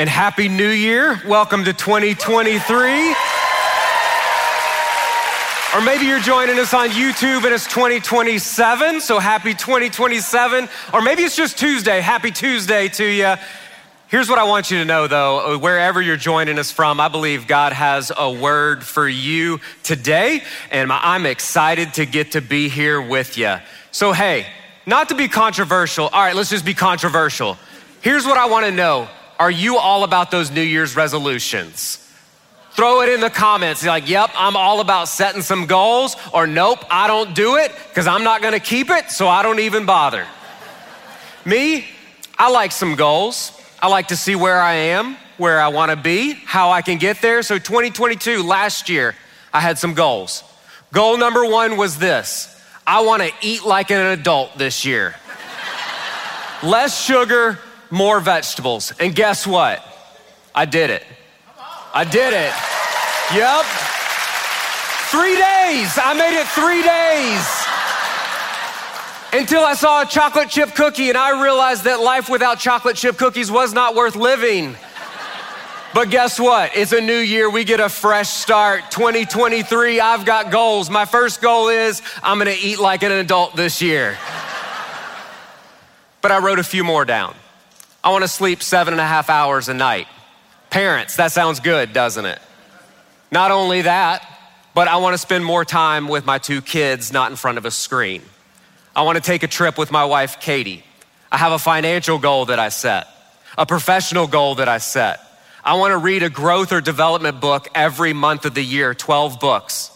and Happy New Year. Welcome to 2023. Or maybe you're joining us on YouTube and it's 2027, so happy 2027. Or maybe it's just Tuesday, happy Tuesday to you. Here's what I want you to know though, uh, wherever you're joining us from, I believe God has a word for you today, and I'm excited to get to be here with you. So, hey, not to be controversial, all right, let's just be controversial. Here's what I wanna know Are you all about those New Year's resolutions? Throw it in the comments. You're like, yep, I'm all about setting some goals, or nope, I don't do it because I'm not gonna keep it, so I don't even bother. Me, I like some goals. I like to see where I am, where I wanna be, how I can get there. So 2022, last year, I had some goals. Goal number one was this I wanna eat like an adult this year. Less sugar, more vegetables. And guess what? I did it. I did it. Yep. Three days. I made it three days. Until I saw a chocolate chip cookie and I realized that life without chocolate chip cookies was not worth living. But guess what? It's a new year. We get a fresh start. 2023, I've got goals. My first goal is I'm gonna eat like an adult this year. But I wrote a few more down. I wanna sleep seven and a half hours a night. Parents, that sounds good, doesn't it? Not only that, but I wanna spend more time with my two kids, not in front of a screen. I wanna take a trip with my wife, Katie. I have a financial goal that I set, a professional goal that I set. I wanna read a growth or development book every month of the year, 12 books.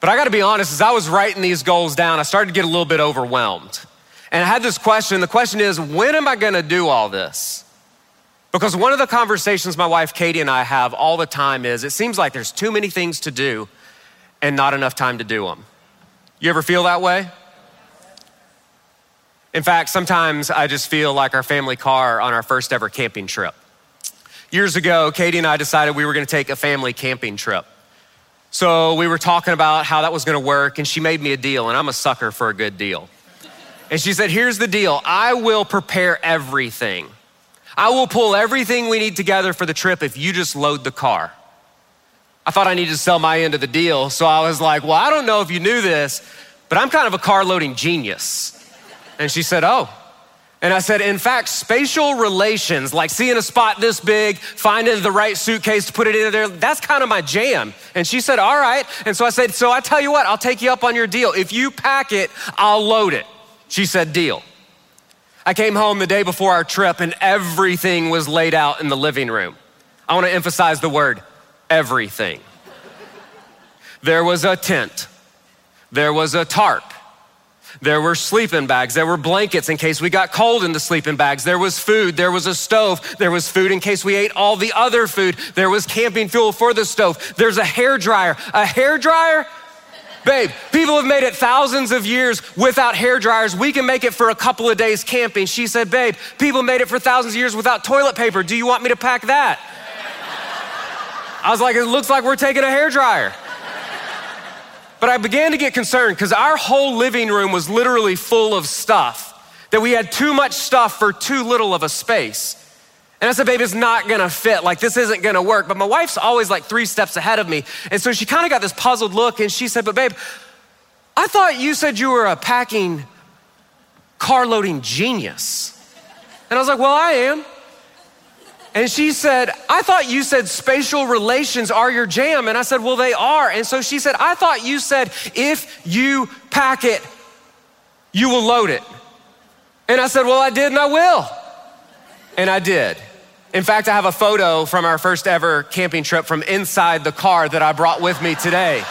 But I gotta be honest, as I was writing these goals down, I started to get a little bit overwhelmed. And I had this question the question is, when am I gonna do all this? Because one of the conversations my wife Katie and I have all the time is it seems like there's too many things to do and not enough time to do them. You ever feel that way? In fact, sometimes I just feel like our family car on our first ever camping trip. Years ago, Katie and I decided we were gonna take a family camping trip. So we were talking about how that was gonna work, and she made me a deal, and I'm a sucker for a good deal. And she said, Here's the deal I will prepare everything. I will pull everything we need together for the trip if you just load the car. I thought I needed to sell my end of the deal, so I was like, Well, I don't know if you knew this, but I'm kind of a car loading genius. And she said, Oh. And I said, In fact, spatial relations, like seeing a spot this big, finding the right suitcase to put it in there, that's kind of my jam. And she said, All right. And so I said, So I tell you what, I'll take you up on your deal. If you pack it, I'll load it. She said, Deal. I came home the day before our trip and everything was laid out in the living room. I want to emphasize the word everything. There was a tent, there was a tarp, there were sleeping bags, there were blankets in case we got cold in the sleeping bags, there was food, there was a stove, there was food in case we ate all the other food, there was camping fuel for the stove, there's a hair dryer. A hair dryer? Babe, people have made it thousands of years without hair dryers. We can make it for a couple of days camping. She said, Babe, people made it for thousands of years without toilet paper. Do you want me to pack that? I was like, It looks like we're taking a hair dryer. But I began to get concerned because our whole living room was literally full of stuff, that we had too much stuff for too little of a space. And I said, babe, it's not gonna fit. Like, this isn't gonna work. But my wife's always like three steps ahead of me. And so she kind of got this puzzled look and she said, but babe, I thought you said you were a packing, car loading genius. And I was like, well, I am. And she said, I thought you said spatial relations are your jam. And I said, well, they are. And so she said, I thought you said if you pack it, you will load it. And I said, well, I did and I will. And I did. In fact, I have a photo from our first ever camping trip from inside the car that I brought with me today.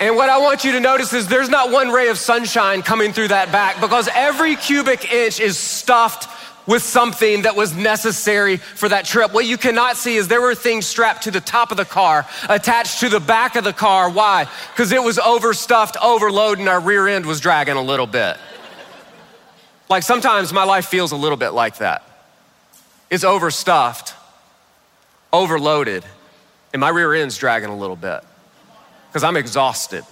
And what I want you to notice is there's not one ray of sunshine coming through that back because every cubic inch is stuffed with something that was necessary for that trip. What you cannot see is there were things strapped to the top of the car, attached to the back of the car. Why? Because it was overstuffed, overloaded, and our rear end was dragging a little bit. Like sometimes my life feels a little bit like that. It's overstuffed, overloaded, and my rear end's dragging a little bit because I'm exhausted.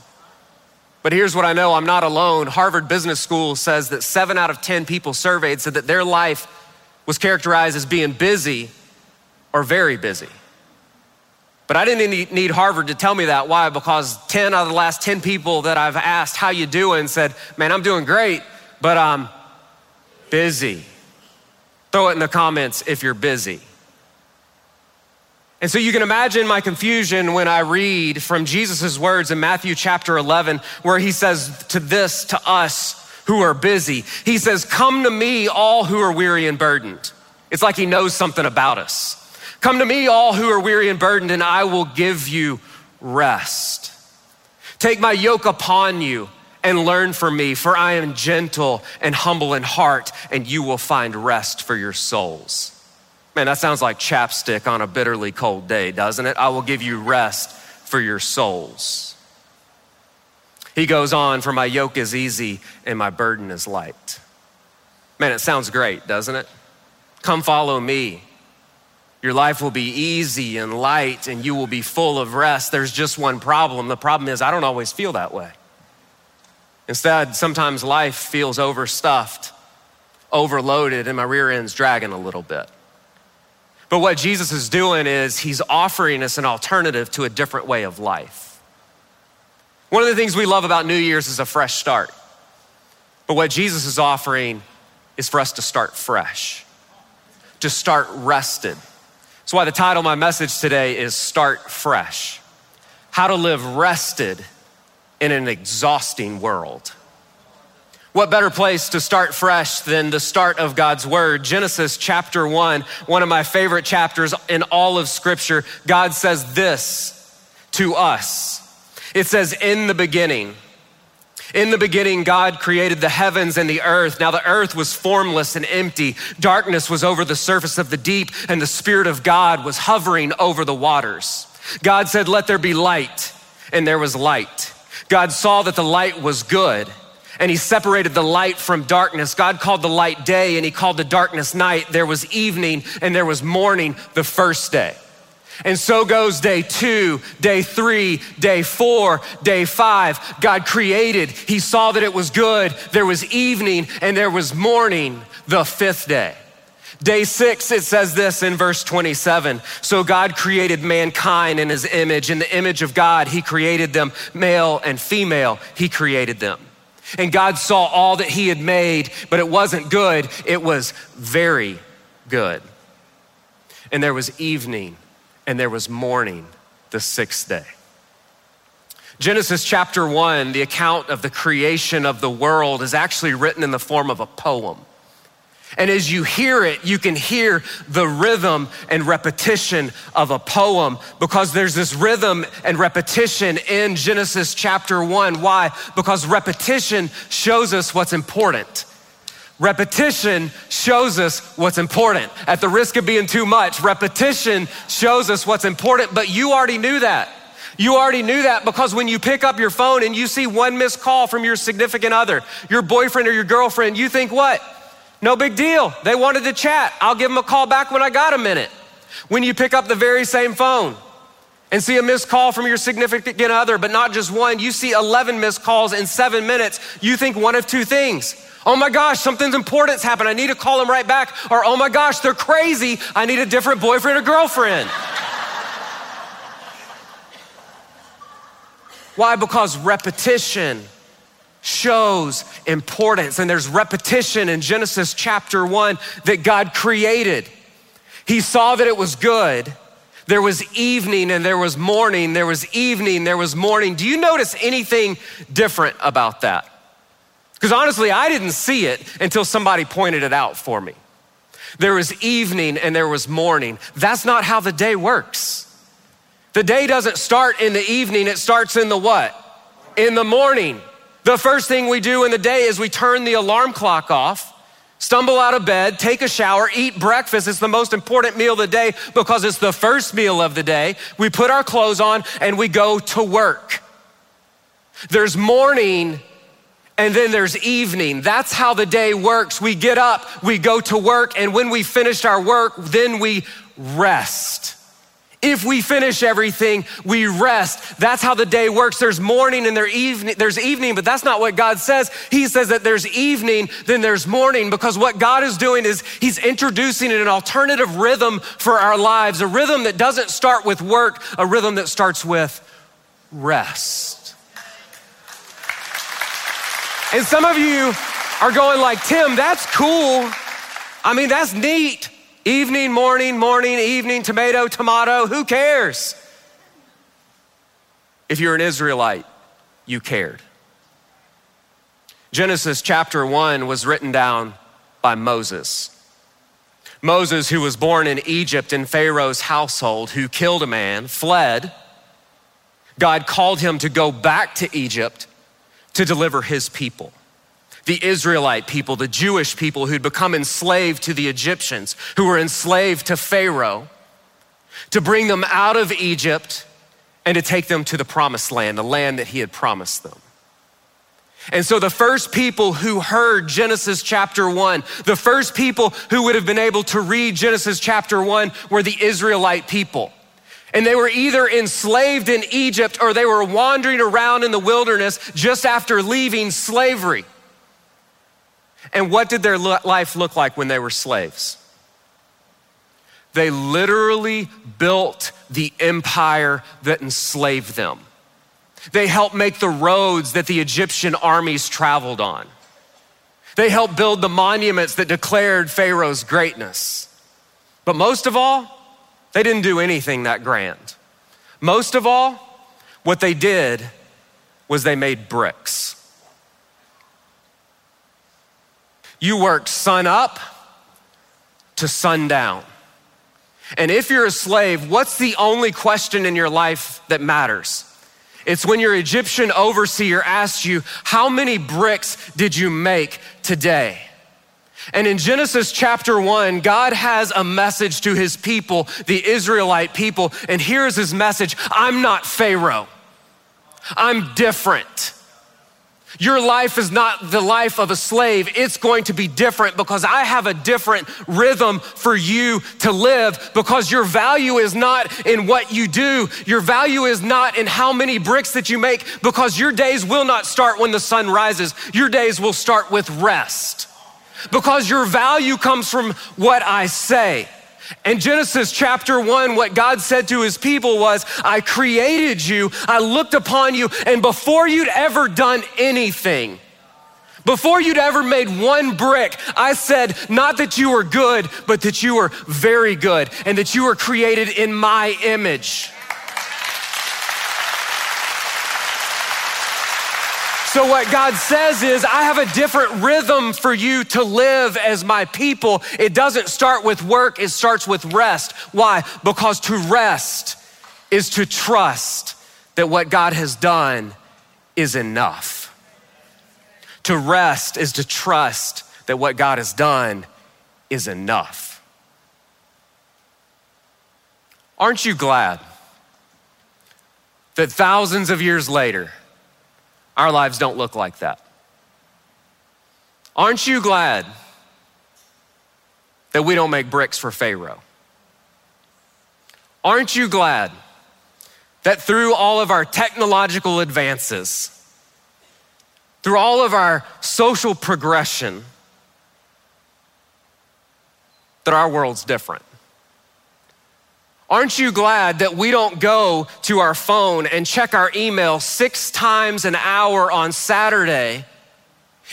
But here's what I know I'm not alone. Harvard Business School says that seven out of 10 people surveyed said that their life was characterized as being busy or very busy. But I didn't need Harvard to tell me that. Why? Because 10 out of the last 10 people that I've asked, how you doing, said, man, I'm doing great, but I'm busy. Throw it in the comments if you're busy. And so you can imagine my confusion when I read from Jesus' words in Matthew chapter 11, where he says to this, to us who are busy, he says, Come to me, all who are weary and burdened. It's like he knows something about us. Come to me, all who are weary and burdened, and I will give you rest. Take my yoke upon you and learn from me, for I am gentle and humble in heart, and you will find rest for your souls. Man, that sounds like chapstick on a bitterly cold day, doesn't it? I will give you rest for your souls. He goes on, for my yoke is easy and my burden is light. Man, it sounds great, doesn't it? Come follow me. Your life will be easy and light and you will be full of rest. There's just one problem. The problem is, I don't always feel that way. Instead, sometimes life feels overstuffed, overloaded, and my rear end's dragging a little bit. But what Jesus is doing is he's offering us an alternative to a different way of life. One of the things we love about New Year's is a fresh start. But what Jesus is offering is for us to start fresh, to start rested. That's why the title of my message today is Start Fresh How to Live Rested in an exhausting world. What better place to start fresh than the start of God's word? Genesis chapter one, one of my favorite chapters in all of scripture. God says this to us. It says, In the beginning, in the beginning, God created the heavens and the earth. Now, the earth was formless and empty. Darkness was over the surface of the deep, and the Spirit of God was hovering over the waters. God said, Let there be light, and there was light. God saw that the light was good and he separated the light from darkness. God called the light day and he called the darkness night. There was evening and there was morning the first day. And so goes day two, day three, day four, day five. God created, he saw that it was good. There was evening and there was morning the fifth day. Day six, it says this in verse 27. So God created mankind in his image. In the image of God, he created them, male and female, he created them. And God saw all that he had made, but it wasn't good, it was very good. And there was evening and there was morning the sixth day. Genesis chapter one, the account of the creation of the world, is actually written in the form of a poem. And as you hear it, you can hear the rhythm and repetition of a poem because there's this rhythm and repetition in Genesis chapter one. Why? Because repetition shows us what's important. Repetition shows us what's important. At the risk of being too much, repetition shows us what's important, but you already knew that. You already knew that because when you pick up your phone and you see one missed call from your significant other, your boyfriend or your girlfriend, you think what? No big deal. They wanted to chat. I'll give them a call back when I got a minute. When you pick up the very same phone and see a missed call from your significant other, but not just one, you see 11 missed calls in seven minutes, you think one of two things. Oh my gosh, something's important's happened. I need to call them right back. Or oh my gosh, they're crazy. I need a different boyfriend or girlfriend. Why? Because repetition shows importance. And there's repetition in Genesis chapter one that God created. He saw that it was good. There was evening and there was morning. There was evening, there was morning. Do you notice anything different about that? Because honestly, I didn't see it until somebody pointed it out for me. There was evening and there was morning. That's not how the day works. The day doesn't start in the evening, it starts in the what? In the morning. The first thing we do in the day is we turn the alarm clock off, stumble out of bed, take a shower, eat breakfast. It's the most important meal of the day because it's the first meal of the day. We put our clothes on and we go to work. There's morning and then there's evening. That's how the day works. We get up, we go to work, and when we finished our work, then we rest. If we finish everything, we rest. That's how the day works. There's morning and there evening, there's evening, but that's not what God says. He says that there's evening, then there's morning, because what God is doing is He's introducing an alternative rhythm for our lives, a rhythm that doesn't start with work, a rhythm that starts with rest. And some of you are going like, Tim, that's cool. I mean, that's neat. Evening, morning, morning, evening, tomato, tomato, who cares? If you're an Israelite, you cared. Genesis chapter 1 was written down by Moses. Moses, who was born in Egypt in Pharaoh's household, who killed a man, fled. God called him to go back to Egypt to deliver his people the Israelite people, the Jewish people who'd become enslaved to the Egyptians, who were enslaved to Pharaoh, to bring them out of Egypt and to take them to the promised land, the land that he had promised them. And so the first people who heard Genesis chapter one, the first people who would have been able to read Genesis chapter one were the Israelite people. And they were either enslaved in Egypt or they were wandering around in the wilderness just after leaving slavery. And what did their life look like when they were slaves? They literally built the empire that enslaved them. They helped make the roads that the Egyptian armies traveled on. They helped build the monuments that declared Pharaoh's greatness. But most of all, they didn't do anything that grand. Most of all, what they did was they made bricks. You work sun up to sundown. And if you're a slave, what's the only question in your life that matters? It's when your Egyptian overseer asks you, How many bricks did you make today? And in Genesis chapter one, God has a message to his people, the Israelite people. And here's his message I'm not Pharaoh, I'm different. Your life is not the life of a slave. It's going to be different because I have a different rhythm for you to live because your value is not in what you do. Your value is not in how many bricks that you make because your days will not start when the sun rises. Your days will start with rest because your value comes from what I say. In Genesis chapter one, what God said to his people was, I created you, I looked upon you, and before you'd ever done anything, before you'd ever made one brick, I said, not that you were good, but that you were very good and that you were created in my image. So, what God says is, I have a different rhythm for you to live as my people. It doesn't start with work, it starts with rest. Why? Because to rest is to trust that what God has done is enough. To rest is to trust that what God has done is enough. Aren't you glad that thousands of years later, our lives don't look like that. Aren't you glad that we don't make bricks for Pharaoh? Aren't you glad that through all of our technological advances, through all of our social progression, that our world's different? Aren't you glad that we don't go to our phone and check our email six times an hour on Saturday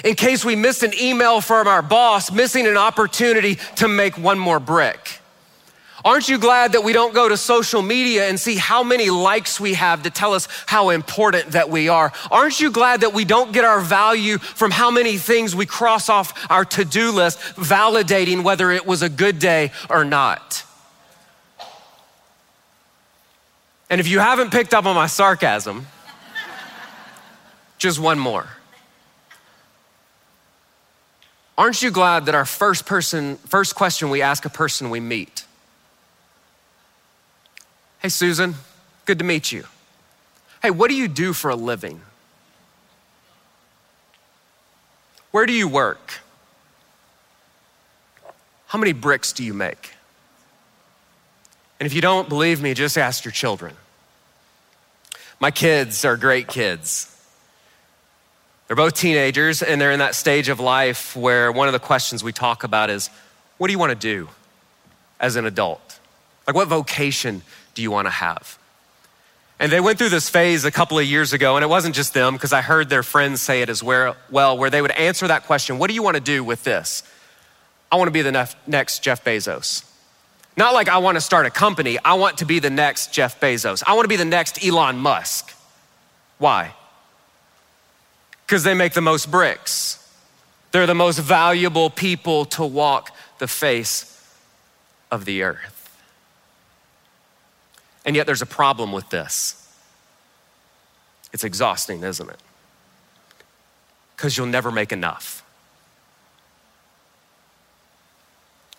in case we missed an email from our boss, missing an opportunity to make one more brick? Aren't you glad that we don't go to social media and see how many likes we have to tell us how important that we are? Aren't you glad that we don't get our value from how many things we cross off our to do list, validating whether it was a good day or not? And if you haven't picked up on my sarcasm, just one more. Aren't you glad that our first person, first question we ask a person we meet? Hey, Susan, good to meet you. Hey, what do you do for a living? Where do you work? How many bricks do you make? And if you don't believe me, just ask your children. My kids are great kids. They're both teenagers, and they're in that stage of life where one of the questions we talk about is what do you want to do as an adult? Like, what vocation do you want to have? And they went through this phase a couple of years ago, and it wasn't just them, because I heard their friends say it as well, where they would answer that question What do you want to do with this? I want to be the next Jeff Bezos. Not like I want to start a company, I want to be the next Jeff Bezos. I want to be the next Elon Musk. Why? Because they make the most bricks. They're the most valuable people to walk the face of the earth. And yet there's a problem with this. It's exhausting, isn't it? Because you'll never make enough.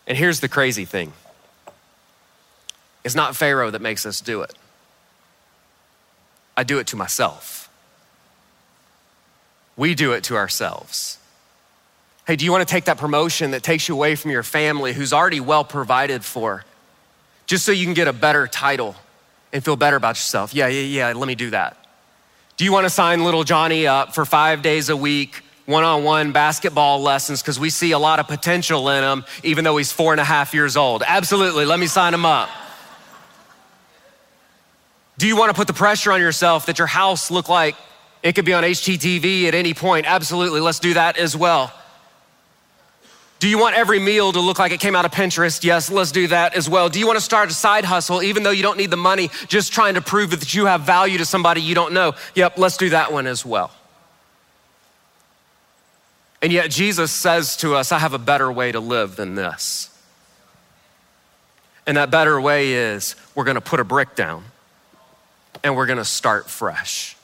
And here's the crazy thing it's not Pharaoh that makes us do it, I do it to myself. We do it to ourselves. Hey, do you want to take that promotion that takes you away from your family who's already well provided for, just so you can get a better title and feel better about yourself? Yeah, yeah, yeah, let me do that. Do you want to sign little Johnny up for five days a week, one on one basketball lessons, because we see a lot of potential in him, even though he's four and a half years old? Absolutely, let me sign him up. Do you want to put the pressure on yourself that your house look like it could be on HGTV at any point? Absolutely, let's do that as well. Do you want every meal to look like it came out of Pinterest? Yes, let's do that as well. Do you want to start a side hustle even though you don't need the money, just trying to prove that you have value to somebody you don't know? Yep, let's do that one as well. And yet Jesus says to us, I have a better way to live than this. And that better way is we're gonna put a brick down and we're gonna start fresh.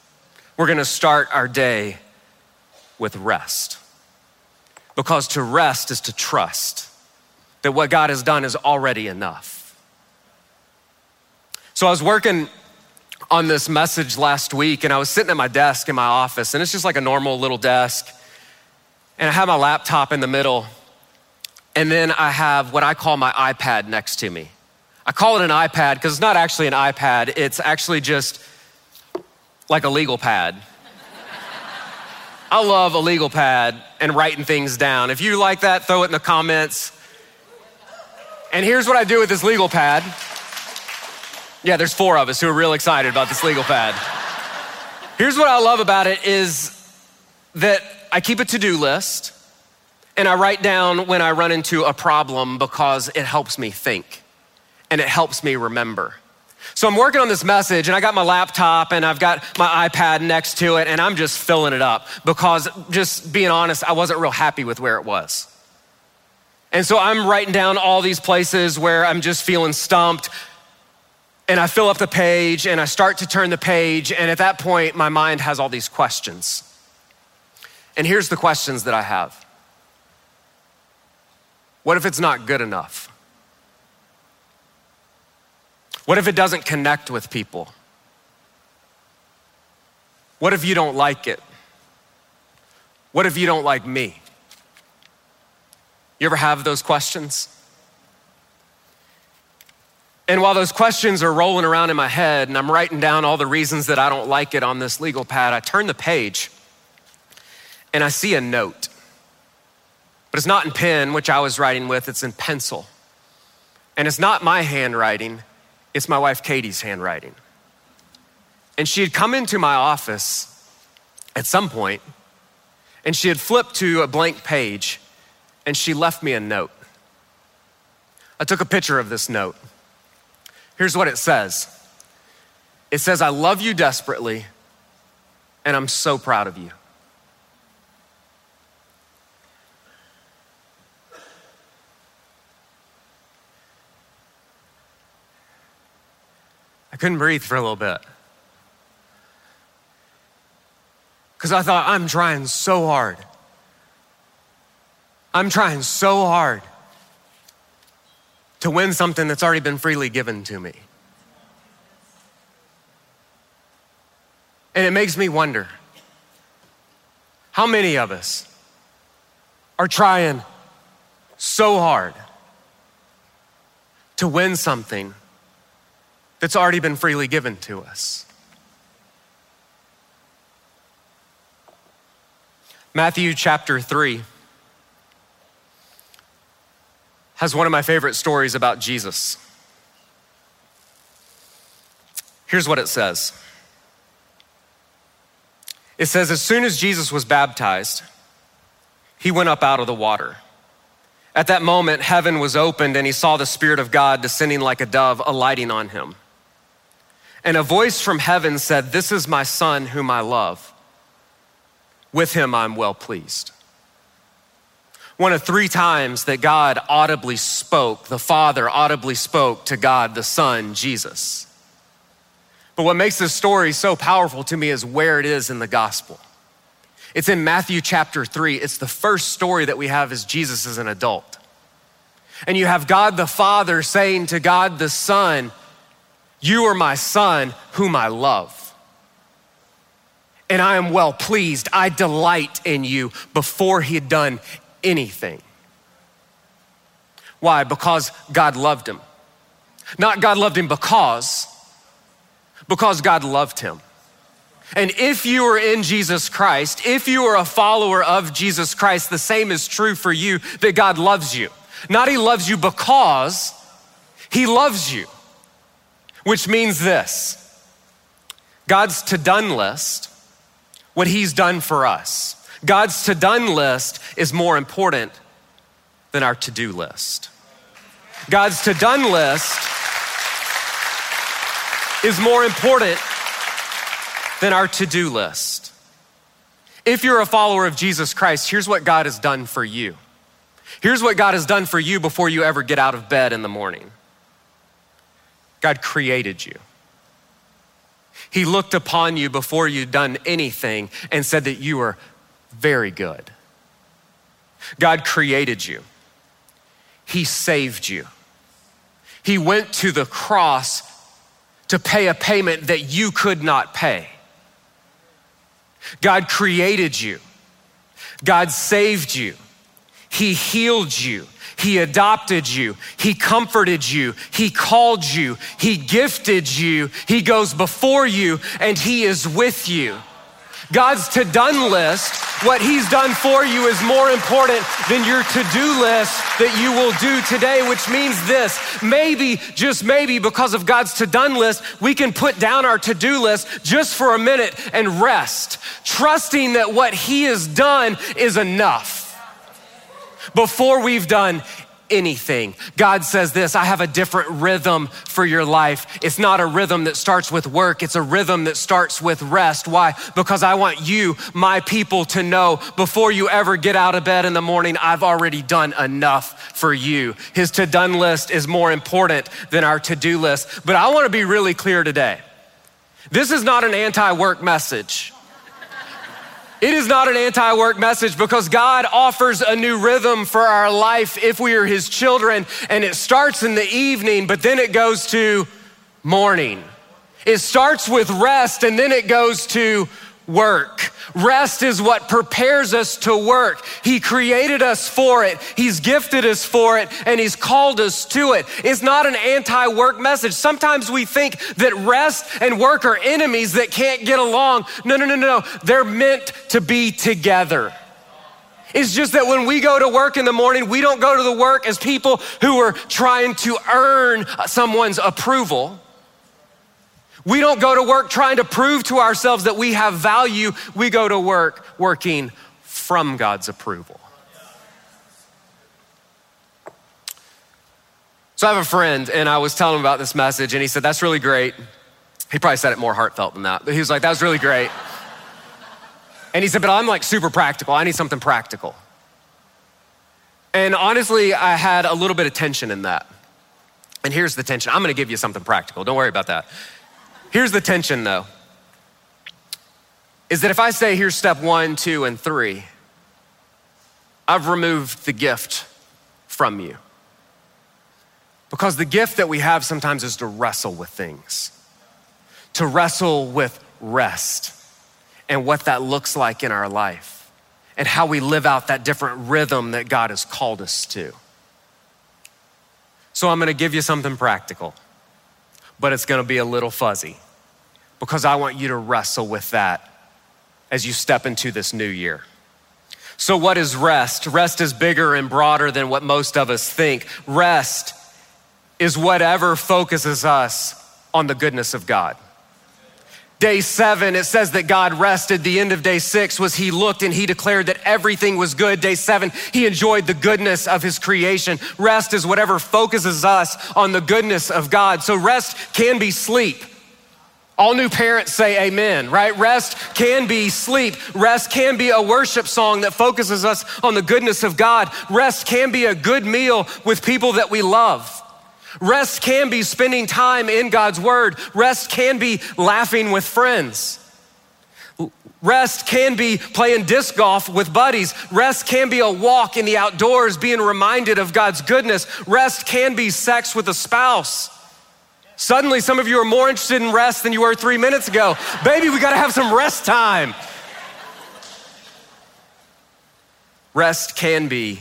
We're gonna start our day with rest. Because to rest is to trust that what God has done is already enough. So I was working on this message last week and I was sitting at my desk in my office, and it's just like a normal little desk. And I have my laptop in the middle, and then I have what I call my iPad next to me. I call it an iPad because it's not actually an iPad, it's actually just like a legal pad. I love a legal pad and writing things down. If you like that, throw it in the comments. And here's what I do with this legal pad. Yeah, there's four of us who are real excited about this legal pad. Here's what I love about it is that I keep a to-do list and I write down when I run into a problem because it helps me think and it helps me remember. So I'm working on this message and I got my laptop and I've got my iPad next to it and I'm just filling it up because just being honest, I wasn't real happy with where it was. And so I'm writing down all these places where I'm just feeling stumped and I fill up the page and I start to turn the page and at that point my mind has all these questions. And here's the questions that I have. What if it's not good enough? What if it doesn't connect with people? What if you don't like it? What if you don't like me? You ever have those questions? And while those questions are rolling around in my head and I'm writing down all the reasons that I don't like it on this legal pad, I turn the page and I see a note. But it's not in pen, which I was writing with, it's in pencil. And it's not my handwriting, it's my wife Katie's handwriting. And she had come into my office at some point, and she had flipped to a blank page, and she left me a note. I took a picture of this note. Here's what it says it says, I love you desperately, and I'm so proud of you. Couldn't breathe for a little bit. Because I thought, I'm trying so hard. I'm trying so hard to win something that's already been freely given to me. And it makes me wonder how many of us are trying so hard to win something that's already been freely given to us. Matthew chapter 3 has one of my favorite stories about Jesus. Here's what it says it says, As soon as Jesus was baptized, he went up out of the water. At that moment, heaven was opened, and he saw the Spirit of God descending like a dove, alighting on him. And a voice from heaven said, This is my Son, whom I love. With him I'm well pleased. One of three times that God audibly spoke, the Father audibly spoke to God, the Son, Jesus. But what makes this story so powerful to me is where it is in the gospel. It's in Matthew chapter 3. It's the first story that we have as Jesus as an adult. And you have God the Father saying to God the Son, You are my Son, whom I love and I am well pleased. I delight in you before he had done anything. Why? Because God loved him. Not God loved him because, because God loved him. And if you are in Jesus Christ, if you are a follower of Jesus Christ, the same is true for you that God loves you. Not he loves you because he loves you, which means this God's to done list what he's done for us. God's to done list is more important than our to do list. God's to done list is more important than our to do list. If you're a follower of Jesus Christ, here's what God has done for you. Here's what God has done for you before you ever get out of bed in the morning God created you. He looked upon you before you'd done anything and said that you were very good. God created you, He saved you. He went to the cross to pay a payment that you could not pay. God created you. God saved you. He healed you. He adopted you. He comforted you. He called you. He gifted you. He goes before you and He is with you. God's to done list, what He's done for you is more important than your to do list that you will do today, which means this maybe, just maybe, because of God's to done list, we can put down our to do list just for a minute and rest, trusting that what He has done is enough before we've done anything. God says this I have a different rhythm for your life. It's not a rhythm that starts with work, it's a rhythm that starts with rest. Why? Because I want you, my people, to know before you ever get out of bed in the morning, I've already done enough for you. His to done list is more important than our to do list. But I want to be really clear today. This is not an anti work message. It is not an anti work message because God offers a new rhythm for our life if we are His children. And it starts in the evening, but then it goes to morning. It starts with rest and then it goes to work. Rest is what prepares us to work. He created us for it. He's gifted us for it and he's called us to it. It's not an anti-work message. Sometimes we think that rest and work are enemies that can't get along. No, no, no, no. They're meant to be together. It's just that when we go to work in the morning, we don't go to the work as people who are trying to earn someone's approval. We don't go to work trying to prove to ourselves that we have value. We go to work working from God's approval. So I have a friend, and I was telling him about this message, and he said, That's really great. He probably said it more heartfelt than that, but he was like, That was really great. And he said, But I'm like super practical. I need something practical. And honestly, I had a little bit of tension in that. And here's the tension I'm gonna give you something practical. Don't worry about that. Here's the tension though is that if I say here's step one, two, and three, I've removed the gift from you. Because the gift that we have sometimes is to wrestle with things, to wrestle with rest and what that looks like in our life and how we live out that different rhythm that God has called us to. So I'm gonna give you something practical. But it's gonna be a little fuzzy because I want you to wrestle with that as you step into this new year. So, what is rest? Rest is bigger and broader than what most of us think. Rest is whatever focuses us on the goodness of God. Day seven, it says that God rested. The end of day six was he looked and he declared that everything was good. Day seven, he enjoyed the goodness of his creation. Rest is whatever focuses us on the goodness of God. So rest can be sleep. All new parents say amen, right? Rest can be sleep. Rest can be a worship song that focuses us on the goodness of God. Rest can be a good meal with people that we love. Rest can be spending time in God's word. Rest can be laughing with friends. Rest can be playing disc golf with buddies. Rest can be a walk in the outdoors, being reminded of God's goodness. Rest can be sex with a spouse. Suddenly, some of you are more interested in rest than you were three minutes ago. Baby, we gotta have some rest time. Rest can be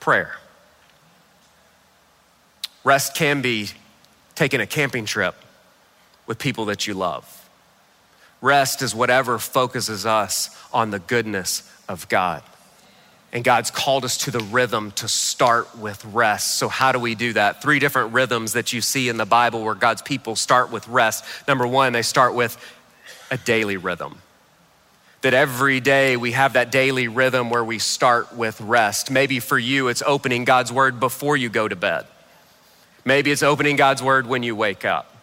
prayer. Rest can be taking a camping trip with people that you love. Rest is whatever focuses us on the goodness of God. And God's called us to the rhythm to start with rest. So, how do we do that? Three different rhythms that you see in the Bible where God's people start with rest. Number one, they start with a daily rhythm. That every day we have that daily rhythm where we start with rest. Maybe for you, it's opening God's word before you go to bed. Maybe it's opening God's word when you wake up.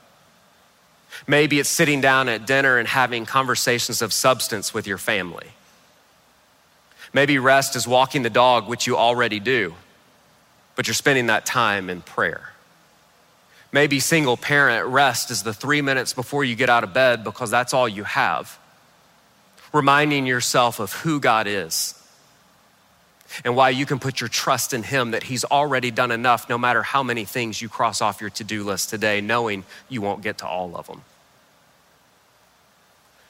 Maybe it's sitting down at dinner and having conversations of substance with your family. Maybe rest is walking the dog, which you already do, but you're spending that time in prayer. Maybe single parent rest is the three minutes before you get out of bed because that's all you have. Reminding yourself of who God is and why you can put your trust in Him that He's already done enough no matter how many things you cross off your to do list today, knowing you won't get to all of them.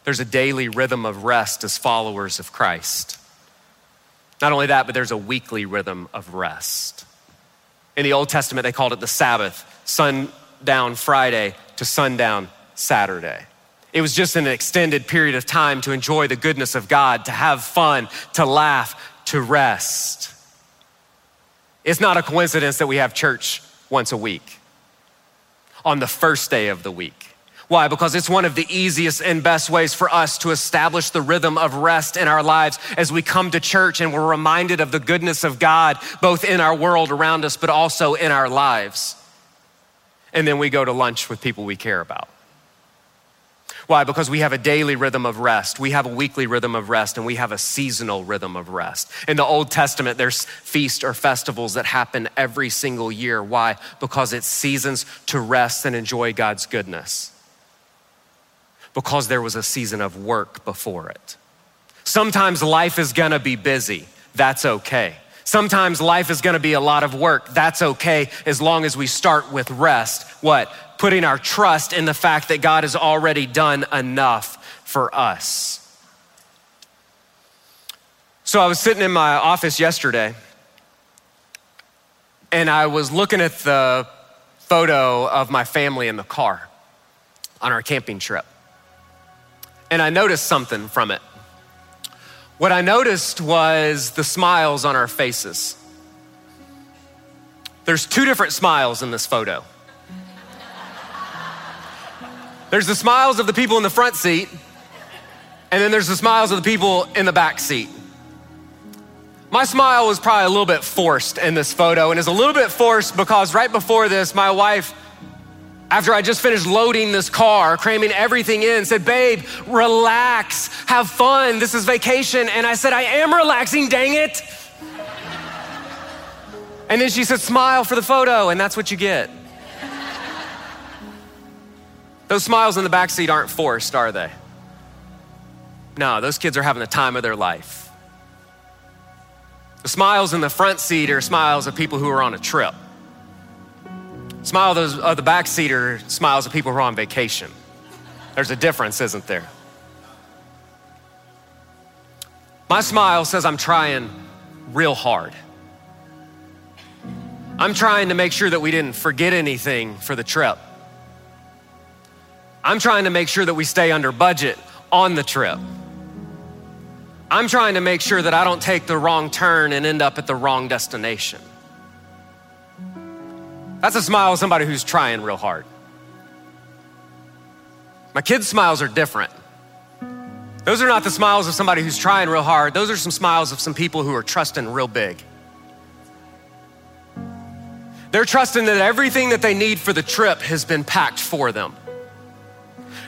There's a daily rhythm of rest as followers of Christ. Not only that, but there's a weekly rhythm of rest. In the Old Testament, they called it the Sabbath, sundown Friday to sundown Saturday. It was just an extended period of time to enjoy the goodness of God, to have fun, to laugh, to rest. It's not a coincidence that we have church once a week on the first day of the week. Why? Because it's one of the easiest and best ways for us to establish the rhythm of rest in our lives as we come to church and we're reminded of the goodness of God, both in our world around us, but also in our lives. And then we go to lunch with people we care about. Why? Because we have a daily rhythm of rest, we have a weekly rhythm of rest, and we have a seasonal rhythm of rest. In the Old Testament, there's feasts or festivals that happen every single year. Why? Because it's seasons to rest and enjoy God's goodness. Because there was a season of work before it. Sometimes life is gonna be busy. That's okay. Sometimes life is gonna be a lot of work. That's okay as long as we start with rest. What? Putting our trust in the fact that God has already done enough for us. So I was sitting in my office yesterday and I was looking at the photo of my family in the car on our camping trip. And I noticed something from it. What I noticed was the smiles on our faces. There's two different smiles in this photo. There's the smiles of the people in the front seat, and then there's the smiles of the people in the back seat. My smile was probably a little bit forced in this photo, and is a little bit forced because right before this, my wife, after I just finished loading this car, cramming everything in, said, Babe, relax, have fun, this is vacation. And I said, I am relaxing, dang it. And then she said, Smile for the photo, and that's what you get. Those smiles in the back seat aren't forced, are they? No, those kids are having the time of their life. The smiles in the front seat are smiles of people who are on a trip. Smile those, of the back seat are smiles of people who are on vacation. There's a difference, isn't there? My smile says I'm trying real hard. I'm trying to make sure that we didn't forget anything for the trip. I'm trying to make sure that we stay under budget on the trip. I'm trying to make sure that I don't take the wrong turn and end up at the wrong destination. That's a smile of somebody who's trying real hard. My kids' smiles are different. Those are not the smiles of somebody who's trying real hard. Those are some smiles of some people who are trusting real big. They're trusting that everything that they need for the trip has been packed for them.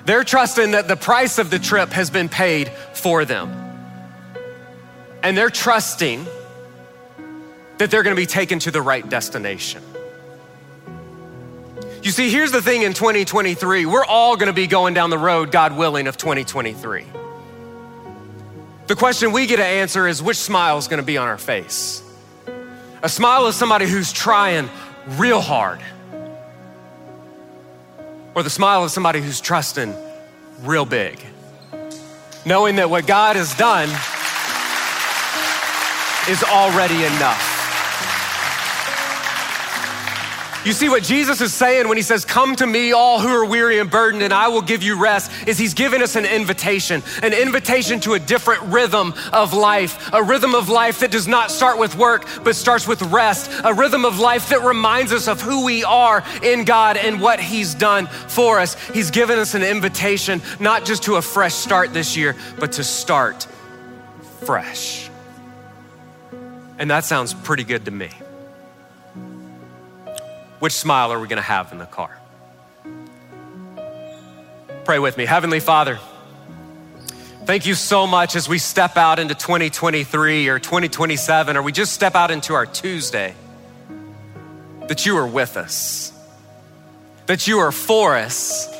They're trusting that the price of the trip has been paid for them. And they're trusting that they're gonna be taken to the right destination. You see, here's the thing in 2023 we're all gonna be going down the road, God willing, of 2023. The question we get to answer is which smile is gonna be on our face? A smile is somebody who's trying real hard, or the smile of somebody who's trusting real big, knowing that what God has done is already enough. You see, what Jesus is saying when he says, Come to me, all who are weary and burdened, and I will give you rest, is he's giving us an invitation, an invitation to a different rhythm of life, a rhythm of life that does not start with work, but starts with rest, a rhythm of life that reminds us of who we are in God and what he's done for us. He's given us an invitation, not just to a fresh start this year, but to start fresh. And that sounds pretty good to me. Which smile are we going to have in the car? Pray with me. Heavenly Father, thank you so much as we step out into 2023 or 2027, or we just step out into our Tuesday, that you are with us, that you are for us,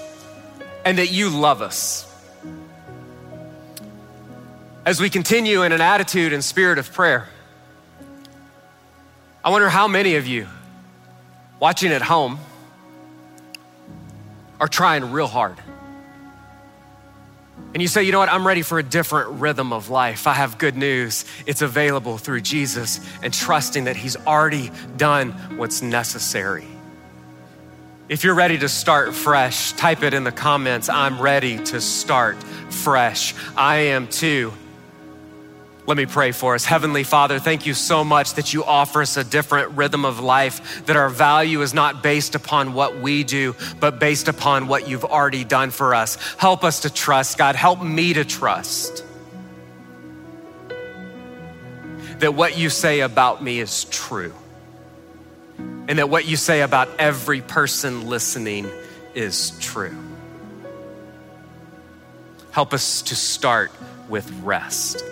and that you love us. As we continue in an attitude and spirit of prayer, I wonder how many of you watching at home are trying real hard. And you say, you know what, I'm ready for a different rhythm of life. I have good news. It's available through Jesus and trusting that He's already done what's necessary. If you're ready to start fresh, type it in the comments. I'm ready to start fresh. I am too. Let me pray for us. Heavenly Father, thank you so much that you offer us a different rhythm of life, that our value is not based upon what we do, but based upon what you've already done for us. Help us to trust, God. Help me to trust that what you say about me is true, and that what you say about every person listening is true. Help us to start with rest.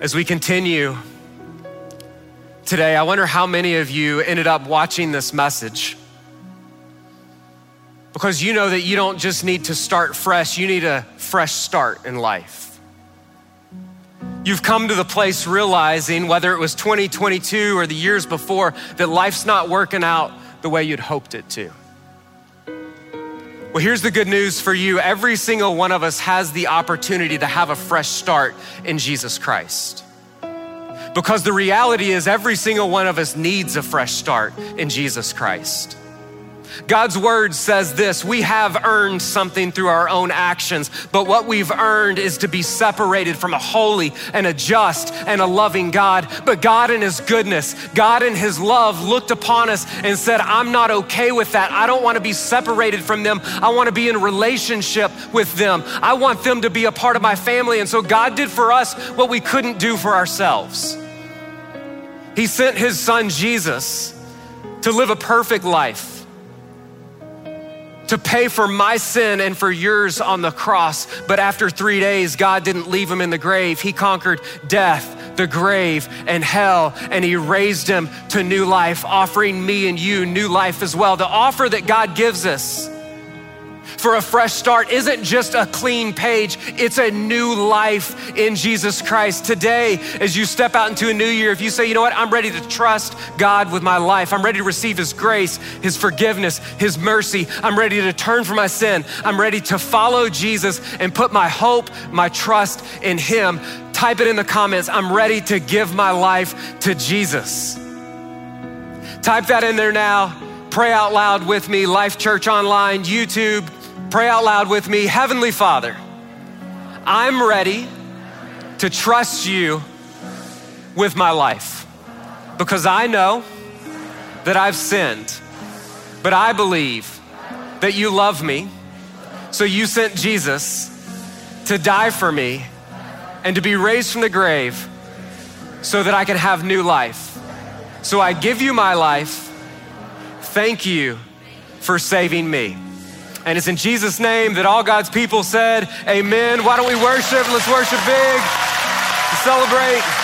As we continue today, I wonder how many of you ended up watching this message because you know that you don't just need to start fresh, you need a fresh start in life. You've come to the place realizing, whether it was 2022 or the years before, that life's not working out the way you'd hoped it to. Well, here's the good news for you. Every single one of us has the opportunity to have a fresh start in Jesus Christ. Because the reality is, every single one of us needs a fresh start in Jesus Christ. God's word says this we have earned something through our own actions, but what we've earned is to be separated from a holy and a just and a loving God. But God, in His goodness, God, in His love, looked upon us and said, I'm not okay with that. I don't want to be separated from them. I want to be in relationship with them. I want them to be a part of my family. And so God did for us what we couldn't do for ourselves. He sent His Son Jesus to live a perfect life to pay for my sin and for yours on the cross. But after three days, God didn't leave him in the grave. He conquered death, the grave, and hell, and he raised him to new life, offering me and you new life as well. The offer that God gives us for a fresh start isn't just a clean page, it's a new life in Jesus Christ. Today, as you step out into a new year, if you say, you know what, I'm ready to trust God with my life, I'm ready to receive His grace, His forgiveness, His mercy, I'm ready to turn from my sin, I'm ready to follow Jesus and put my hope, my trust in Him. Type it in the comments. I'm ready to give my life to Jesus. Type that in there now pray out loud with me, Life Church Online, YouTube, pray out loud with me. Heavenly Father, I'm ready to trust you with my life because I know that I've sinned, but I believe that you love me. So you sent Jesus to die for me and to be raised from the grave so that I can have new life. So I give you my life. Thank you for saving me. And it's in Jesus' name that all God's people said, Amen. Why don't we worship? Let's worship big to celebrate.